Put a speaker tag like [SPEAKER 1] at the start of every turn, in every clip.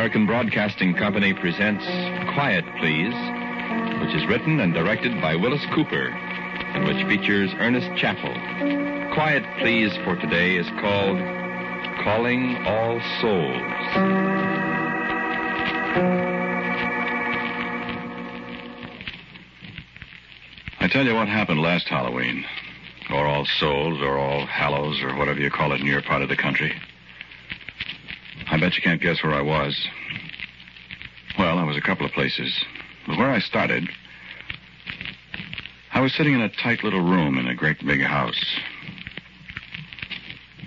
[SPEAKER 1] American Broadcasting Company presents Quiet Please, which is written and directed by Willis Cooper, and which features Ernest Chappell. Quiet Please for today is called Calling All Souls. I tell you what happened last Halloween, or All Souls, or All Hallows, or whatever you call it in your part of the country. I bet you can't guess where I was. Well, I was a couple of places. But where I started, I was sitting in a tight little room in a great big house.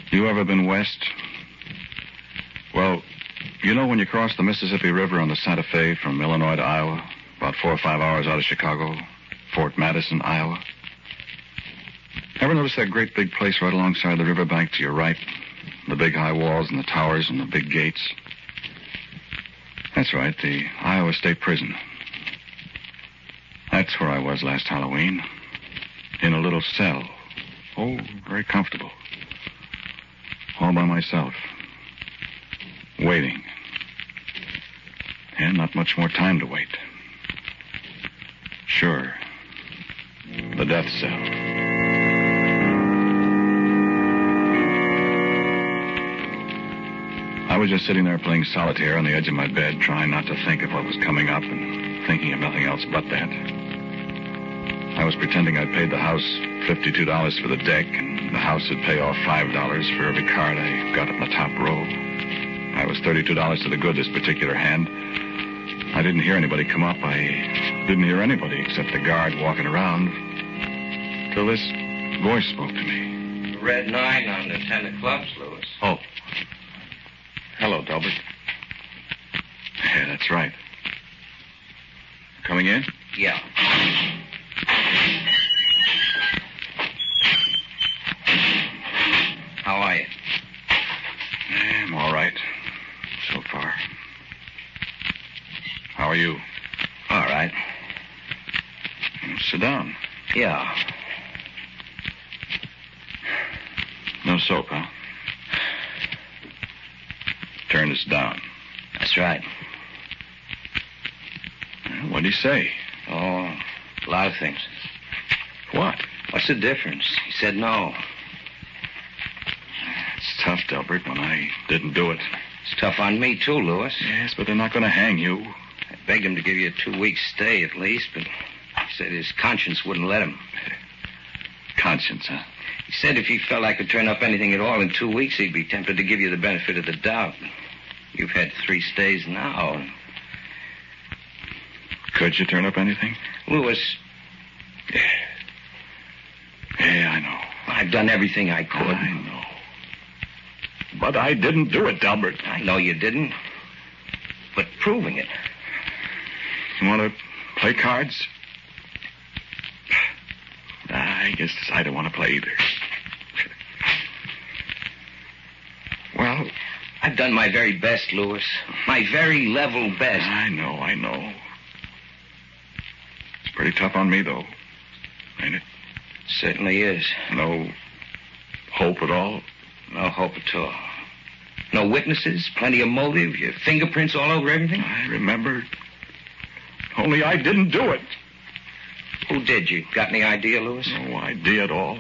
[SPEAKER 1] You ever been west? Well, you know when you cross the Mississippi River on the Santa Fe from Illinois to Iowa, about four or five hours out of Chicago, Fort Madison, Iowa? Ever notice that great big place right alongside the riverbank to your right? The big high walls and the towers and the big gates. That's right, the Iowa State Prison. That's where I was last Halloween. In a little cell. Oh, very comfortable. All by myself. Waiting. And not much more time to wait. Sure. The death cell. I was just sitting there playing solitaire on the edge of my bed, trying not to think of what was coming up and thinking of nothing else but that. I was pretending I'd paid the house $52 for the deck, and the house would pay off $5 for every card I got up in the top row. I was $32 to the good this particular hand. I didn't hear anybody come up. I didn't hear anybody except the guard walking around. Till this voice spoke to me.
[SPEAKER 2] Red nine on the ten of clubs, Lewis.
[SPEAKER 1] Oh. Hello, Delbert. Yeah, that's right. Coming in?
[SPEAKER 2] Yeah. How are you?
[SPEAKER 1] Yeah, I'm all right. So far. How are you?
[SPEAKER 2] All right.
[SPEAKER 1] Sit down.
[SPEAKER 2] Yeah.
[SPEAKER 1] No soap, huh? Turn this down.
[SPEAKER 2] That's right.
[SPEAKER 1] What'd he say?
[SPEAKER 2] Oh, a lot of things.
[SPEAKER 1] What?
[SPEAKER 2] What's the difference? He said no.
[SPEAKER 1] It's tough, Delbert, when I didn't do it.
[SPEAKER 2] It's tough on me, too, Lewis.
[SPEAKER 1] Yes, but they're not going to hang you.
[SPEAKER 2] I begged him to give you a two week stay at least, but he said his conscience wouldn't let him.
[SPEAKER 1] Conscience, huh?
[SPEAKER 2] He said if he felt I could turn up anything at all in two weeks, he'd be tempted to give you the benefit of the doubt. You've had three stays now.
[SPEAKER 1] Could you turn up anything?
[SPEAKER 2] Lewis,
[SPEAKER 1] Yeah, I know.
[SPEAKER 2] I've done everything I could.
[SPEAKER 1] I know. But I didn't do it, Delbert.
[SPEAKER 2] I know you didn't. But proving it.
[SPEAKER 1] You want to play cards? I guess I don't want to play either. Well,
[SPEAKER 2] I've done my very best, Lewis. My very level best.
[SPEAKER 1] I know, I know. It's pretty tough on me, though. Ain't it?
[SPEAKER 2] Certainly is.
[SPEAKER 1] No hope at all?
[SPEAKER 2] No hope at all. No witnesses, plenty of motive, your fingerprints all over everything.
[SPEAKER 1] I remember. Only I didn't do it.
[SPEAKER 2] Who did you? Got any idea, Lewis?
[SPEAKER 1] No idea at all.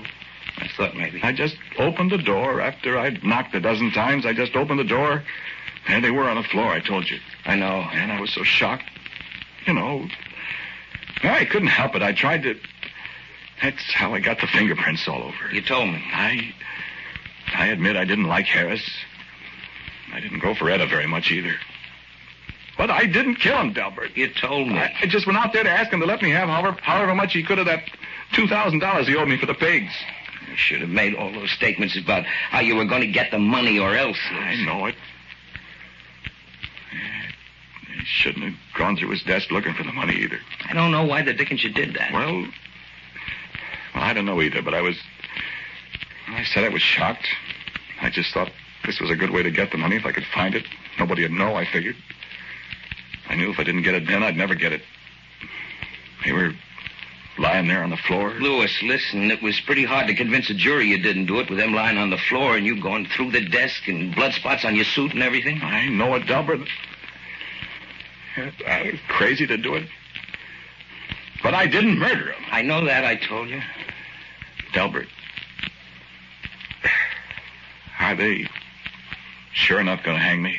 [SPEAKER 2] I thought maybe.
[SPEAKER 1] I just opened the door after I'd knocked a dozen times. I just opened the door, and they were on the floor, I told you.
[SPEAKER 2] I know.
[SPEAKER 1] And I was so shocked. You know, I couldn't help it. I tried to. That's how I got the fingerprints all over.
[SPEAKER 2] You told me.
[SPEAKER 1] I. I admit I didn't like Harris. I didn't go for Etta very much either. But I didn't kill him, Delbert.
[SPEAKER 2] You told me.
[SPEAKER 1] I, I just went out there to ask him to let me have however, however much he could of that $2,000 he owed me for the pigs.
[SPEAKER 2] You should have made all those statements about how you were going to get the money or else.
[SPEAKER 1] I know it. He shouldn't have gone through his desk looking for the money either.
[SPEAKER 2] I don't know why the dickens you did that.
[SPEAKER 1] Well, well, I don't know either, but I was. I said I was shocked. I just thought this was a good way to get the money if I could find it. Nobody would know, I figured. I knew if I didn't get it then, I'd never get it. They were lying there on the floor.
[SPEAKER 2] Lewis, listen, it was pretty hard to convince a jury you didn't do it with them lying on the floor and you going through the desk and blood spots on your suit and everything.
[SPEAKER 1] I know it, Delbert. I was crazy to do it. But I didn't murder him.
[SPEAKER 2] I know that, I told you.
[SPEAKER 1] Delbert. Are they sure enough going to hang me?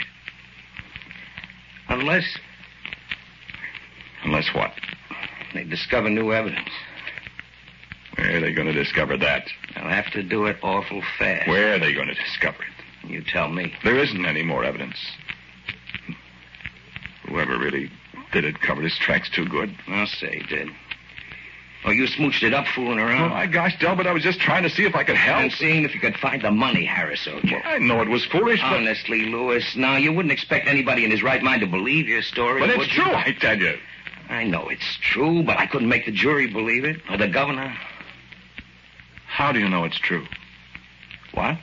[SPEAKER 2] Unless
[SPEAKER 1] Unless what?
[SPEAKER 2] They discover new evidence.
[SPEAKER 1] Where are they going to discover that?
[SPEAKER 2] They'll have to do it awful fast.
[SPEAKER 1] Where are they going to discover it?
[SPEAKER 2] You tell me.
[SPEAKER 1] There isn't any more evidence. Whoever really did it covered his tracks too good.
[SPEAKER 2] I'll say he did. Oh, you smooched it up fooling around?
[SPEAKER 1] Oh, my gosh, Delbert, I was just trying to see if I could help.
[SPEAKER 2] And seeing if you could find the money Harris owed you.
[SPEAKER 1] I know it was foolish, but,
[SPEAKER 2] Honestly, Lewis, now you wouldn't expect anybody in his right mind to believe your story.
[SPEAKER 1] but it's
[SPEAKER 2] would you?
[SPEAKER 1] true, I tell you.
[SPEAKER 2] I know it's true, but I couldn't make the jury believe it. Or the governor.
[SPEAKER 1] How do you know it's true?
[SPEAKER 2] What?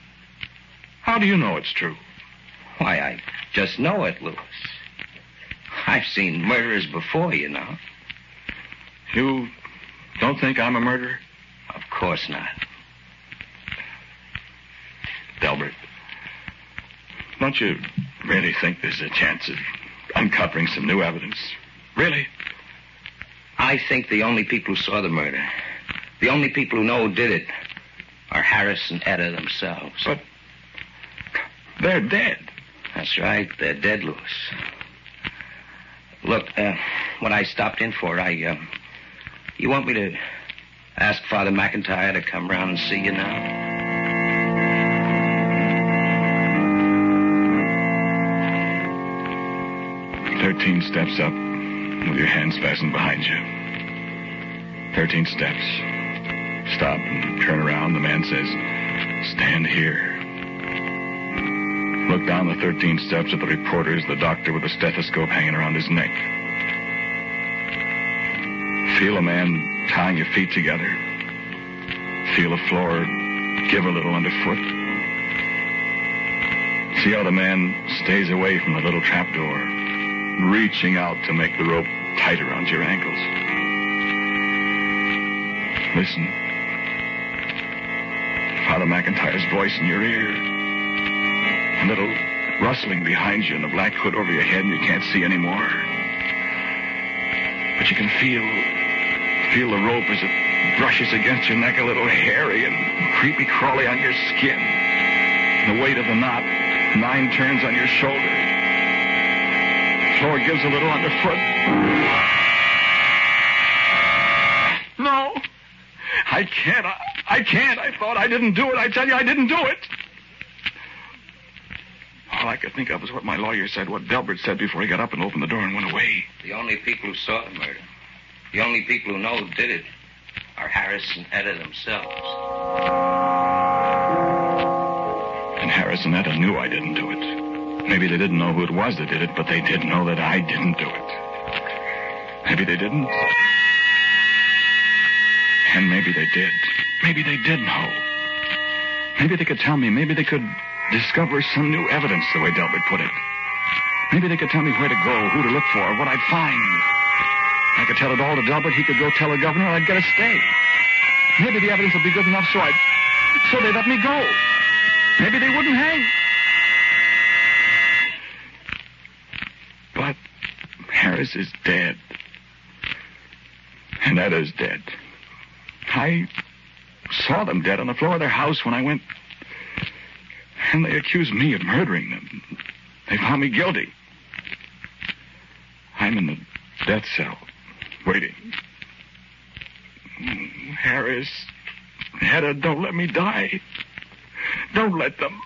[SPEAKER 1] How do you know it's true?
[SPEAKER 2] Why, I just know it, Lewis. I've seen murderers before, you know.
[SPEAKER 1] You don't think I'm a murderer?
[SPEAKER 2] Of course not.
[SPEAKER 1] Delbert, don't you really think there's a chance of uncovering some new evidence? Really?
[SPEAKER 2] I think the only people who saw the murder, the only people who know who did it, are Harris and Etta themselves.
[SPEAKER 1] But they're dead.
[SPEAKER 2] That's right. They're dead, Lewis. Look, uh, what I stopped in for, I, uh, you want me to ask Father McIntyre to come round and see you now?
[SPEAKER 1] Thirteen steps up with your hands fastened behind you. Thirteen steps. Stop and turn around. The man says, Stand here. Look down the 13 steps at the reporters, the doctor with a stethoscope hanging around his neck. Feel a man tying your feet together. Feel the floor give a little underfoot. See how the man stays away from the little trapdoor, reaching out to make the rope tight around your ankles. Listen. Father McIntyre's voice in your ear. A little rustling behind you and the black hood over your head and you can't see anymore. But you can feel feel the rope as it brushes against your neck a little hairy and creepy crawly on your skin. The weight of the knot, nine turns on your shoulder. Floor gives a little underfoot. No. I can't. I, I can't. I thought I didn't do it. I tell you, I didn't do it. All I could think of was what my lawyer said, what Delbert said before he got up and opened the door and went away.
[SPEAKER 2] The only people who saw the murder, the only people who know who did it, are Harris and Etta themselves.
[SPEAKER 1] And Harris and Etta knew I didn't do it. Maybe they didn't know who it was that did it, but they did know that I didn't do it. Maybe they didn't. And maybe they did. Maybe they did know. Maybe they could tell me. Maybe they could discover some new evidence, the way Delbert put it. Maybe they could tell me where to go, who to look for, what I'd find. I could tell it all to Delbert. He could go tell the governor. I'd get a stay. Maybe the evidence would be good enough so I'd... So they'd let me go. Maybe they wouldn't hang. But Harris is dead. And Etta's dead. I saw them dead on the floor of their house when I went. And they accused me of murdering them. They found me guilty. I'm in the death cell, waiting. Harris, Hedda, don't let me die. Don't let them.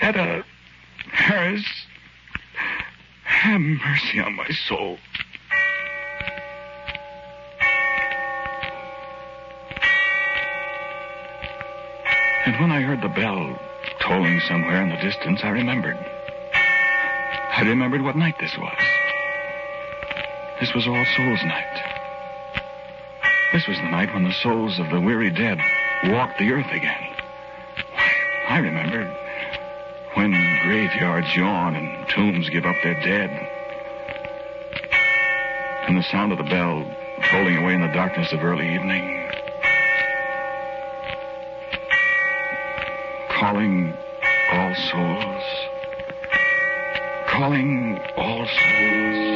[SPEAKER 1] Hedda, Harris, have mercy on my soul. And when I heard the bell tolling somewhere in the distance, I remembered. I remembered what night this was. This was All Souls Night. This was the night when the souls of the weary dead walked the earth again. I remembered when graveyards yawn and tombs give up their dead. And the sound of the bell tolling away in the darkness of early evening. Calling all souls. Calling all souls.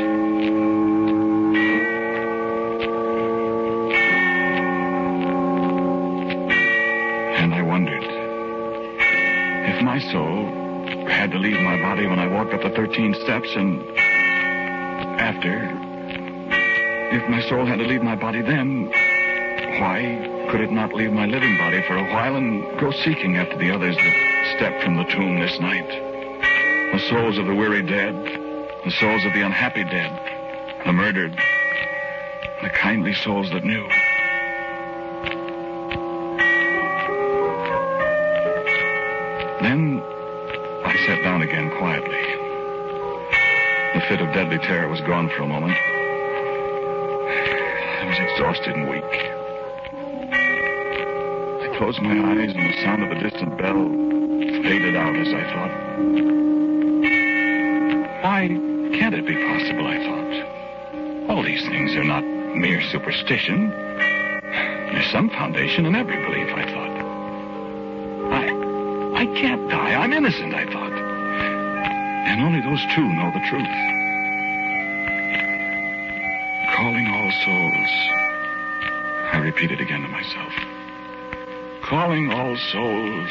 [SPEAKER 1] To leave my body when I walked up the 13 steps and after, if my soul had to leave my body then, why could it not leave my living body for a while and go seeking after the others that stepped from the tomb this night? The souls of the weary dead, the souls of the unhappy dead, the murdered, the kindly souls that knew. Then fit of deadly terror was gone for a moment. I was exhausted and weak. I closed my eyes and the sound of the distant bell faded out as I thought. Why can't it be possible, I thought. All these things are not mere superstition. There's some foundation in every belief, I thought. I, I can't die. I'm innocent, I thought. And only those two know the truth. Calling all souls. I repeated again to myself. Calling all souls.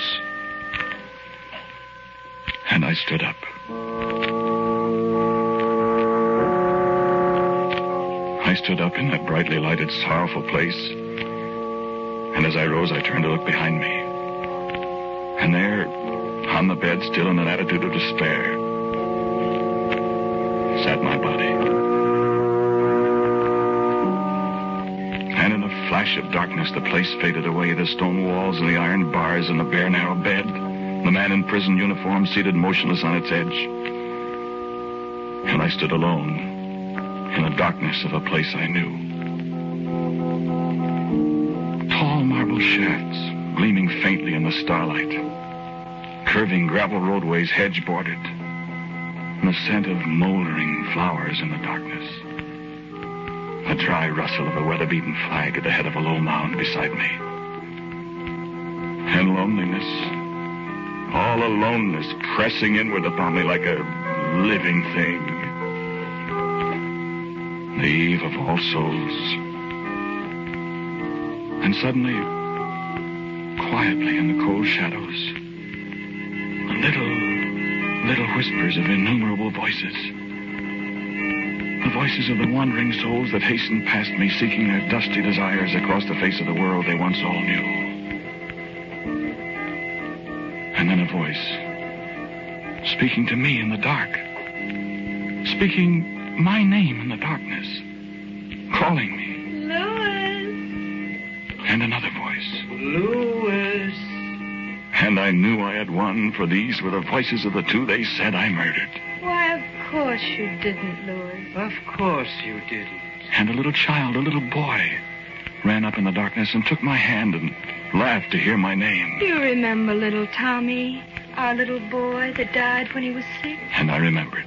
[SPEAKER 1] And I stood up. I stood up in that brightly lighted, sorrowful place. And as I rose, I turned to look behind me. And there, on the bed, still in an attitude of despair, sat my body. And in a flash of darkness, the place faded away. The stone walls and the iron bars and the bare, narrow bed. The man in prison uniform seated motionless on its edge. And I stood alone in the darkness of a place I knew. Tall marble shafts gleaming faintly in the starlight. Curving gravel roadways hedge bordered. And the scent of moldering flowers in the darkness. A dry rustle of a weather-beaten flag at the head of a low mound beside me. And loneliness. All aloneness pressing inward upon me like a living thing. The eve of all souls. And suddenly, quietly in the cold shadows, a little, little whispers of innumerable voices. The voices of the wandering souls that hastened past me, seeking their dusty desires across the face of the world they once all knew. And then a voice, speaking to me in the dark, speaking my name in the darkness, calling me.
[SPEAKER 3] Louis.
[SPEAKER 1] And another voice.
[SPEAKER 2] Louis.
[SPEAKER 1] And I knew I had won, for these were the voices of the two they said I murdered.
[SPEAKER 3] Why, of course you didn't, Louis.
[SPEAKER 2] Of course you didn't.
[SPEAKER 1] And a little child, a little boy, ran up in the darkness and took my hand and laughed to hear my name.
[SPEAKER 3] Do you remember little Tommy, our little boy that died when he was sick?
[SPEAKER 1] And I remembered.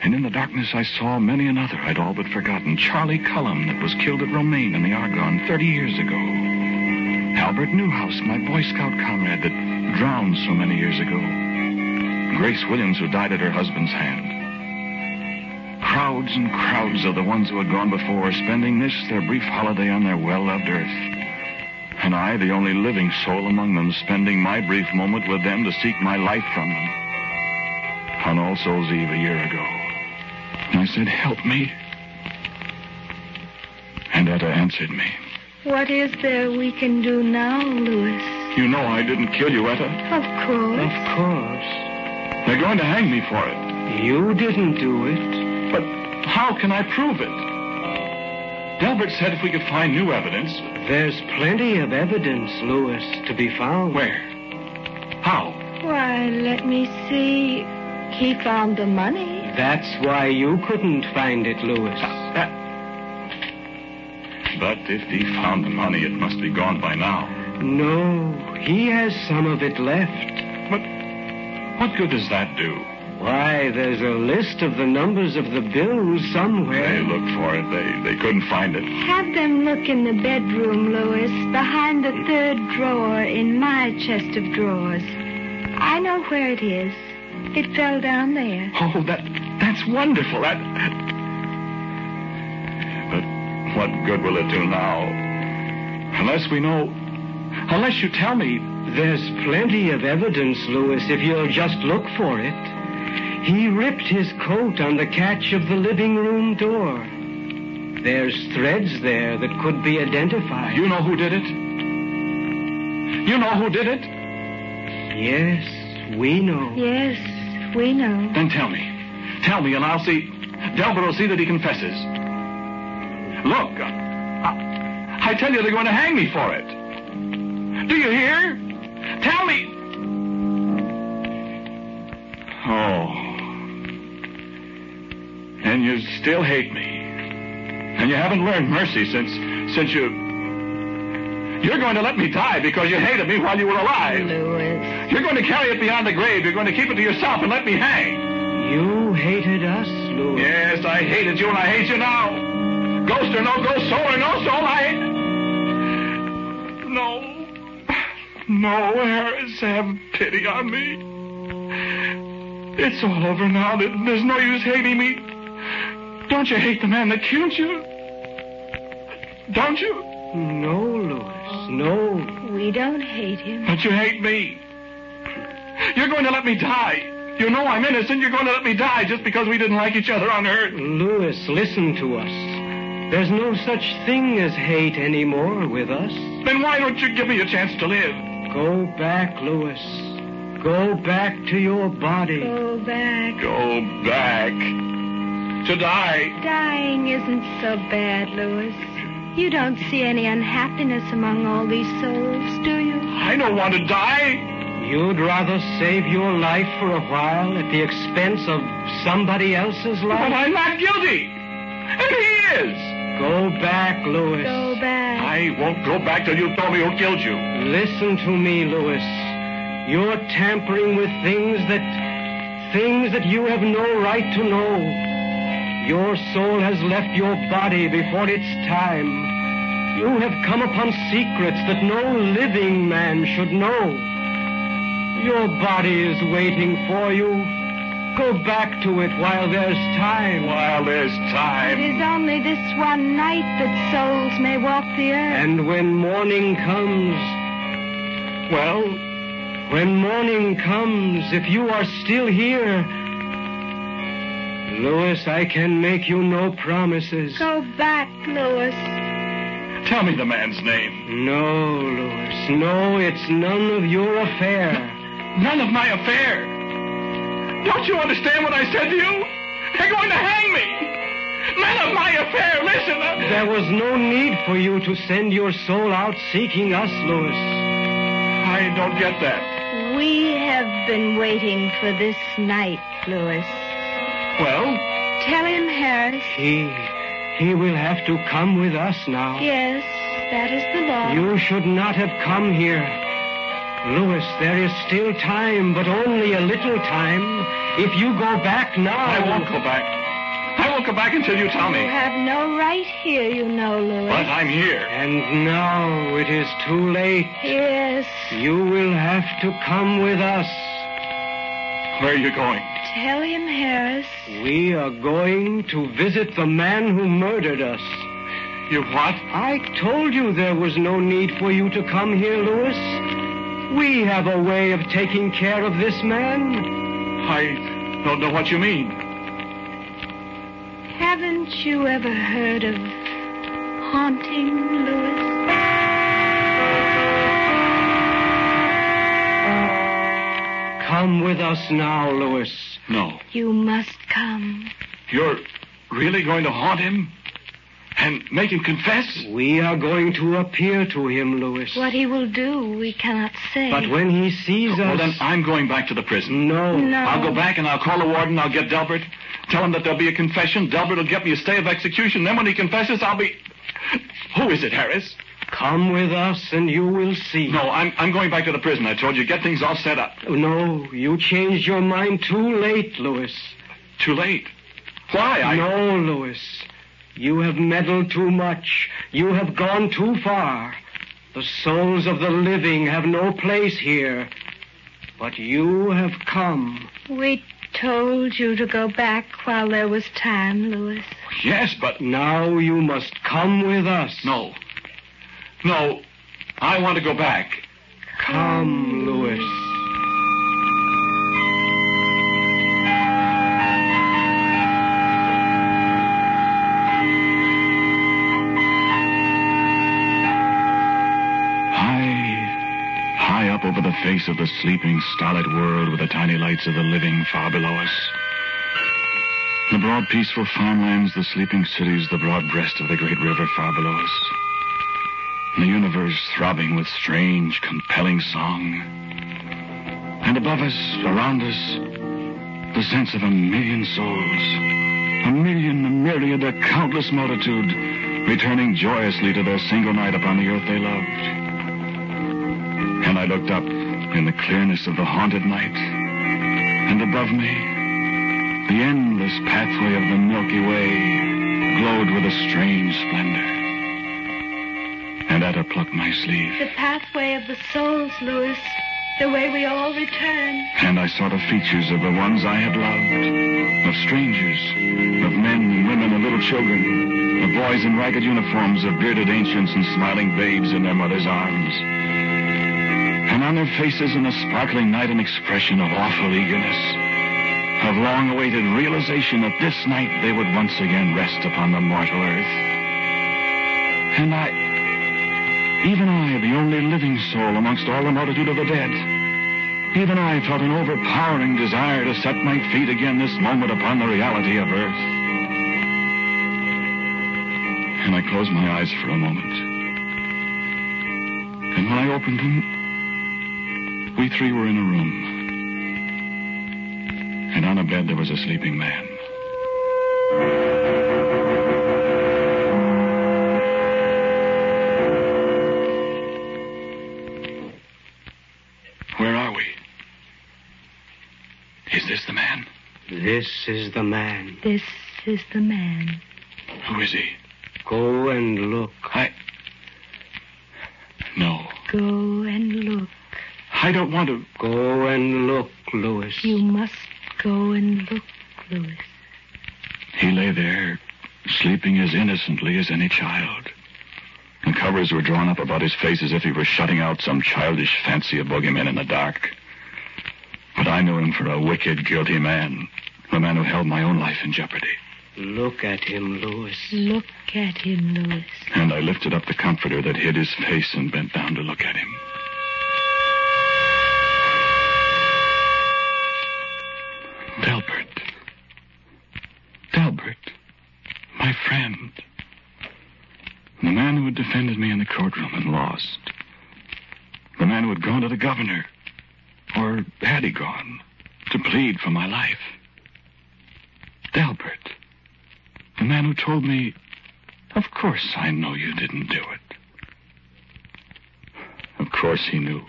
[SPEAKER 1] And in the darkness, I saw many another I'd all but forgotten. Charlie Cullum, that was killed at Romagne in the Argonne 30 years ago. Albert Newhouse, my Boy Scout comrade that drowned so many years ago. Grace Williams, who died at her husband's hand. Crowds and crowds of the ones who had gone before, spending this, their brief holiday on their well-loved earth. And I, the only living soul among them, spending my brief moment with them to seek my life from them. On All Souls Eve a year ago. I said, help me. And Etta answered me.
[SPEAKER 3] What is there we can do now, Louis?
[SPEAKER 1] You know I didn't kill you, Etta.
[SPEAKER 3] Of course.
[SPEAKER 4] Of course.
[SPEAKER 1] They're going to hang me for it.
[SPEAKER 4] You didn't do it.
[SPEAKER 1] But how can I prove it? Delbert said if we could find new evidence.
[SPEAKER 4] There's plenty of evidence, Louis, to be found.
[SPEAKER 1] Where? How?
[SPEAKER 3] Why, let me see. He found the money.
[SPEAKER 4] That's why you couldn't find it, Louis.
[SPEAKER 1] That... But if he found the money, it must be gone by now.
[SPEAKER 4] No, he has some of it left.
[SPEAKER 1] But what good does that do?
[SPEAKER 4] Why, there's a list of the numbers of the bills somewhere.
[SPEAKER 1] They looked for it. They they couldn't find it.
[SPEAKER 3] Have them look in the bedroom, Louis, behind the third drawer in my chest of drawers. I know where it is. It fell down there.
[SPEAKER 1] Oh, that that's wonderful. That. But what good will it do now? Unless we know. Unless you tell me.
[SPEAKER 4] There's plenty of evidence, Louis, if you'll just look for it. He ripped his coat on the catch of the living room door. There's threads there that could be identified.
[SPEAKER 1] You know who did it? You know who did it?
[SPEAKER 4] Yes, we know.
[SPEAKER 3] Yes, we know.
[SPEAKER 1] Then tell me. Tell me, and I'll see. Delbert will see that he confesses. Look, uh, I, I tell you, they're going to hang me for it. Do you hear? Tell me. Oh. And you still hate me. And you haven't learned mercy since since you You're going to let me die because you hated me while you were alive.
[SPEAKER 3] Louis.
[SPEAKER 1] You're going to carry it beyond the grave. You're going to keep it to yourself and let me hang.
[SPEAKER 4] You hated us, Louis.
[SPEAKER 1] Yes, I hated you and I hate you now. Ghost or no ghost, soul or no soul, I No. No, Harris, have pity on me. It's all over now. There's no use hating me. Don't you hate the man that killed you? Don't you?
[SPEAKER 4] No, Louis, no.
[SPEAKER 3] We don't hate him.
[SPEAKER 1] But you hate me. You're going to let me die. You know I'm innocent. You're going to let me die just because we didn't like each other on Earth.
[SPEAKER 4] Louis, listen to us. There's no such thing as hate anymore with us.
[SPEAKER 1] Then why don't you give me a chance to live?
[SPEAKER 4] Go back, Louis. Go back to your body.
[SPEAKER 3] Go back.
[SPEAKER 1] Go back. To die.
[SPEAKER 3] Dying isn't so bad, Louis. You don't see any unhappiness among all these souls, do you?
[SPEAKER 1] I don't want to die.
[SPEAKER 4] You'd rather save your life for a while at the expense of somebody else's life? But?
[SPEAKER 1] I'm not guilty. And he is.
[SPEAKER 4] Go back, Louis.
[SPEAKER 3] Go back.
[SPEAKER 1] I won't go back till you tell me who killed you.
[SPEAKER 4] Listen to me, Louis. You're tampering with things that things that you have no right to know. Your soul has left your body before its time. You have come upon secrets that no living man should know. Your body is waiting for you. Go back to it while there's time.
[SPEAKER 1] While there's time.
[SPEAKER 3] It is only this one night that souls may walk the earth.
[SPEAKER 4] And when morning comes,
[SPEAKER 1] Well,
[SPEAKER 4] When morning comes, if you are still here, Louis, I can make you no promises.
[SPEAKER 3] Go back, Louis.
[SPEAKER 1] tell me the man's name.
[SPEAKER 4] No, Louis, no, it's none of your affair.
[SPEAKER 1] None of my affair. Don't you understand what I said to you? They're going to hang me. None of my affair. Listen. uh,
[SPEAKER 4] There was no need for you to send your soul out seeking us, Louis.
[SPEAKER 1] I don't get that.
[SPEAKER 3] We have been waiting for this night, Louis.
[SPEAKER 1] Well,
[SPEAKER 3] Tell him, Harris.
[SPEAKER 4] He, he will have to come with us now.
[SPEAKER 3] Yes, that is the law.
[SPEAKER 4] You should not have come here. Louis, there is still time, but only a little time. If you go back now.
[SPEAKER 1] I won't go back. I won't go back until you tell me.
[SPEAKER 3] You have no right here, you know, Louis.
[SPEAKER 1] But I'm here.
[SPEAKER 4] And now it is too late.
[SPEAKER 3] Yes.
[SPEAKER 4] You will have to come with us.
[SPEAKER 1] Where are you going?
[SPEAKER 3] Tell him, Harris.
[SPEAKER 4] We are going to visit the man who murdered us.
[SPEAKER 1] You what?
[SPEAKER 4] I told you there was no need for you to come here, Louis. We have a way of taking care of this man.
[SPEAKER 1] I don't know what you mean.
[SPEAKER 3] Haven't you ever heard of haunting, Louis?
[SPEAKER 4] Come with us now, Louis.
[SPEAKER 1] No.
[SPEAKER 3] You must come.
[SPEAKER 1] You're really going to haunt him? And make him confess?
[SPEAKER 4] We are going to appear to him, Louis.
[SPEAKER 3] What he will do, we cannot say.
[SPEAKER 4] But when he sees
[SPEAKER 1] Well,
[SPEAKER 4] us.
[SPEAKER 1] then I'm going back to the prison.
[SPEAKER 4] No.
[SPEAKER 3] No.
[SPEAKER 1] I'll go back and I'll call the warden. I'll get Delbert. Tell him that there'll be a confession. Delbert will get me a stay of execution. Then when he confesses, I'll be. Who is it, Harris?
[SPEAKER 4] Come with us and you will see.
[SPEAKER 1] No, I'm, I'm going back to the prison. I told you. Get things all set up.
[SPEAKER 4] No, you changed your mind too late, Louis.
[SPEAKER 1] Too late. Why? I.
[SPEAKER 4] No, Louis. You have meddled too much. You have gone too far. The souls of the living have no place here. But you have come.
[SPEAKER 3] We told you to go back while there was time, Louis.
[SPEAKER 1] Yes, but.
[SPEAKER 4] Now you must come with us.
[SPEAKER 1] No. No. I want to go back.
[SPEAKER 4] Come, Louis.
[SPEAKER 1] Face of the sleeping, starlit world with the tiny lights of the living far below us. The broad, peaceful farmlands, the sleeping cities, the broad breast of the great river far below us. The universe throbbing with strange, compelling song. And above us, around us, the sense of a million souls. A million, a myriad, a countless multitude, returning joyously to their single night upon the earth they loved. And I looked up in the clearness of the haunted night. And above me, the endless pathway of the Milky Way glowed with a strange splendor. And Ada plucked my sleeve.
[SPEAKER 3] The pathway of the souls, Louis. The way we all return.
[SPEAKER 1] And I saw the features of the ones I had loved, of strangers, of men and women and little children, of boys in ragged uniforms, of bearded ancients and smiling babes in their mothers' arms. And on their faces in the sparkling night an expression of awful eagerness, of long-awaited realization that this night they would once again rest upon the mortal earth. And I, even I, the only living soul amongst all the multitude of the dead, even I felt an overpowering desire to set my feet again this moment upon the reality of earth. And I closed my eyes for a moment. And when I opened them, we three were in a room. And on a bed there was a sleeping man. Where are we? Is this the man?
[SPEAKER 4] This is the man.
[SPEAKER 3] This is the man.
[SPEAKER 1] Who is he?
[SPEAKER 4] Go and look.
[SPEAKER 1] I. No.
[SPEAKER 3] Go and look.
[SPEAKER 1] I don't want to.
[SPEAKER 4] Go and look, Louis.
[SPEAKER 3] You must go and look, Louis.
[SPEAKER 1] He lay there, sleeping as innocently as any child. The covers were drawn up about his face as if he were shutting out some childish fancy of bogeymen in the dark. But I knew him for a wicked, guilty man. A man who held my own life in jeopardy.
[SPEAKER 4] Look at him, Louis.
[SPEAKER 3] Look at him, Louis.
[SPEAKER 1] And I lifted up the comforter that hid his face and bent down to look at him. Delbert. Delbert. My friend. The man who had defended me in the courtroom and lost. The man who had gone to the governor. Or had he gone? To plead for my life. Delbert. The man who told me, Of course I know you didn't do it. Of course he knew.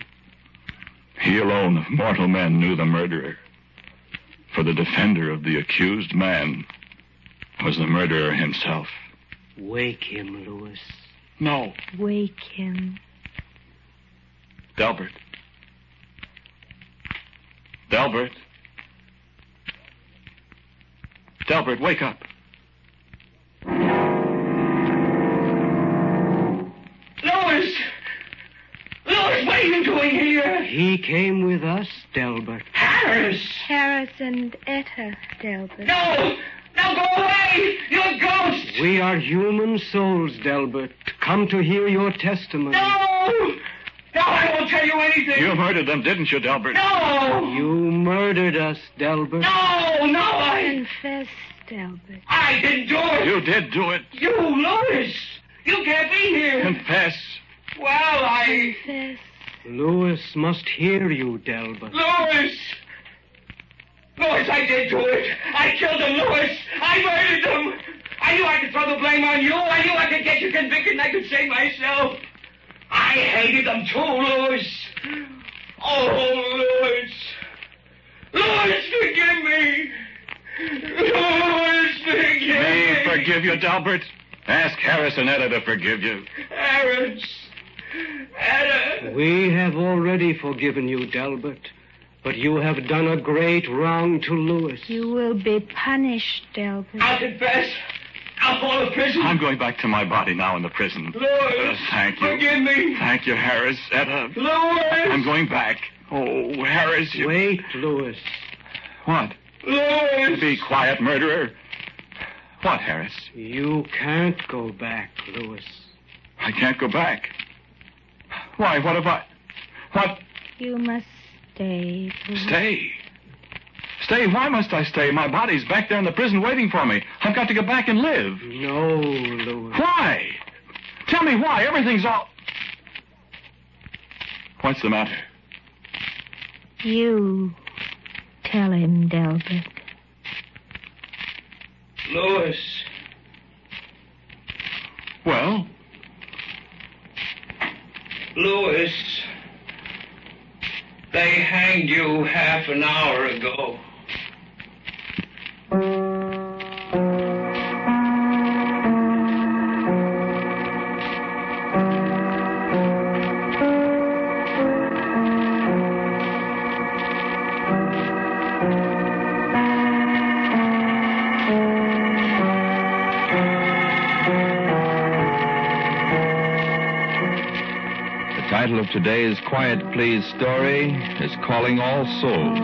[SPEAKER 1] He alone of mortal men knew the murderer. For the defender of the accused man was the murderer himself.
[SPEAKER 4] Wake him, Louis.
[SPEAKER 1] No,
[SPEAKER 3] Wake him.
[SPEAKER 1] Delbert. Delbert. Delbert, wake up.
[SPEAKER 2] Louis! Louis, what are you doing here?
[SPEAKER 4] He came with us, Delbert.
[SPEAKER 2] Harris!
[SPEAKER 3] Harris and Etta, Delbert.
[SPEAKER 2] No! No, go away! You're a ghost!
[SPEAKER 4] We are human souls, Delbert, come to hear your testimony.
[SPEAKER 2] No! No, I won't tell you anything!
[SPEAKER 1] You murdered them, didn't you, Delbert?
[SPEAKER 2] No!
[SPEAKER 4] You murdered us, Delbert.
[SPEAKER 2] No, no, I...
[SPEAKER 3] Confess, Delbert.
[SPEAKER 2] I didn't do it!
[SPEAKER 1] You did do it.
[SPEAKER 2] You, Louis! You can't be here!
[SPEAKER 1] Confess.
[SPEAKER 2] Well, I...
[SPEAKER 3] Confess.
[SPEAKER 4] Louis must hear you, Delbert.
[SPEAKER 2] Louis! Louis, I did do it! I killed them, Louis! I murdered them! I knew I could throw the blame on you. I knew I could get you convicted and I could save myself. I hated them too, Louis. Oh, Louis. Louis, forgive me. Louis, forgive
[SPEAKER 1] Me
[SPEAKER 2] me.
[SPEAKER 1] forgive you, Delbert. Ask Harris and Etta to forgive you.
[SPEAKER 2] Harris. Etta.
[SPEAKER 4] We have already forgiven you, Delbert. But you have done a great wrong to Louis.
[SPEAKER 3] You will be punished, Delbert.
[SPEAKER 2] I'll confess. I'll fall to prison.
[SPEAKER 1] I'm going back to my body now in the prison.
[SPEAKER 2] Louis.
[SPEAKER 1] Uh, thank you.
[SPEAKER 2] Forgive me.
[SPEAKER 1] Thank you, Harris. Etta.
[SPEAKER 2] Louis.
[SPEAKER 1] I'm going back. Oh, Harris, you...
[SPEAKER 4] Wait, Louis.
[SPEAKER 1] What?
[SPEAKER 2] Louis.
[SPEAKER 1] Be quiet, murderer. What, Harris?
[SPEAKER 4] You can't go back, Louis.
[SPEAKER 1] I can't go back. Why, what have I... What?
[SPEAKER 3] You must stay. Louis.
[SPEAKER 1] Stay. Stay? Why must I stay? My body's back there in the prison waiting for me. I've got to get back and live.
[SPEAKER 4] No, Louis.
[SPEAKER 1] Why? Tell me why. Everything's all... What's the matter?
[SPEAKER 3] You tell him, Delbert.
[SPEAKER 2] Louis.
[SPEAKER 1] Well,
[SPEAKER 2] Louis. They hanged you half an hour ago.
[SPEAKER 5] Quiet Please story is Calling All Souls.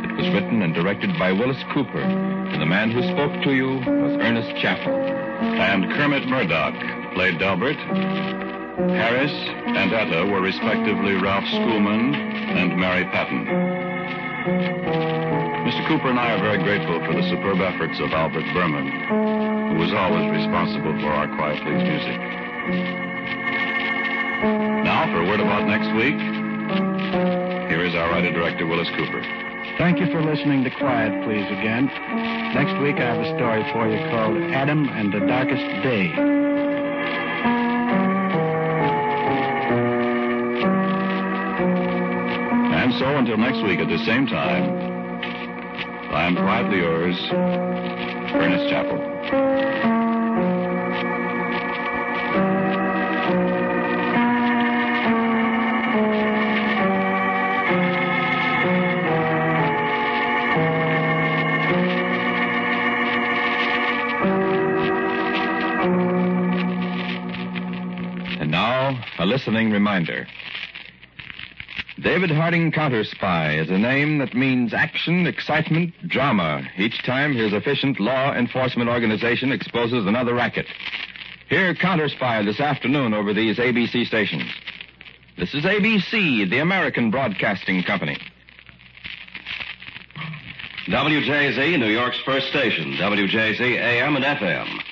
[SPEAKER 5] It was written and directed by Willis Cooper, and the man who spoke to you was Ernest Chappell.
[SPEAKER 1] and Kermit Murdock played Delbert. Harris and Etta were respectively Ralph Schoolman and Mary Patton. Mr. Cooper and I are very grateful for the superb efforts of Albert Buhrman, who was always responsible for our Quiet Please music. Now, for a word about next week, here is our writer-director, Willis Cooper.
[SPEAKER 6] Thank you for listening to Quiet Please again. Next week I have a story for you called Adam and the Darkest Day.
[SPEAKER 1] And so, until next week at the same time, I am quietly yours, Ernest Chappell.
[SPEAKER 5] Listening reminder. David Harding Counter Spy is a name that means action, excitement, drama each time his efficient law enforcement organization exposes another racket. Hear Counter Spy this afternoon over these ABC stations. This is ABC, the American Broadcasting Company.
[SPEAKER 7] WJZ, New York's first station. WJZ AM and FM.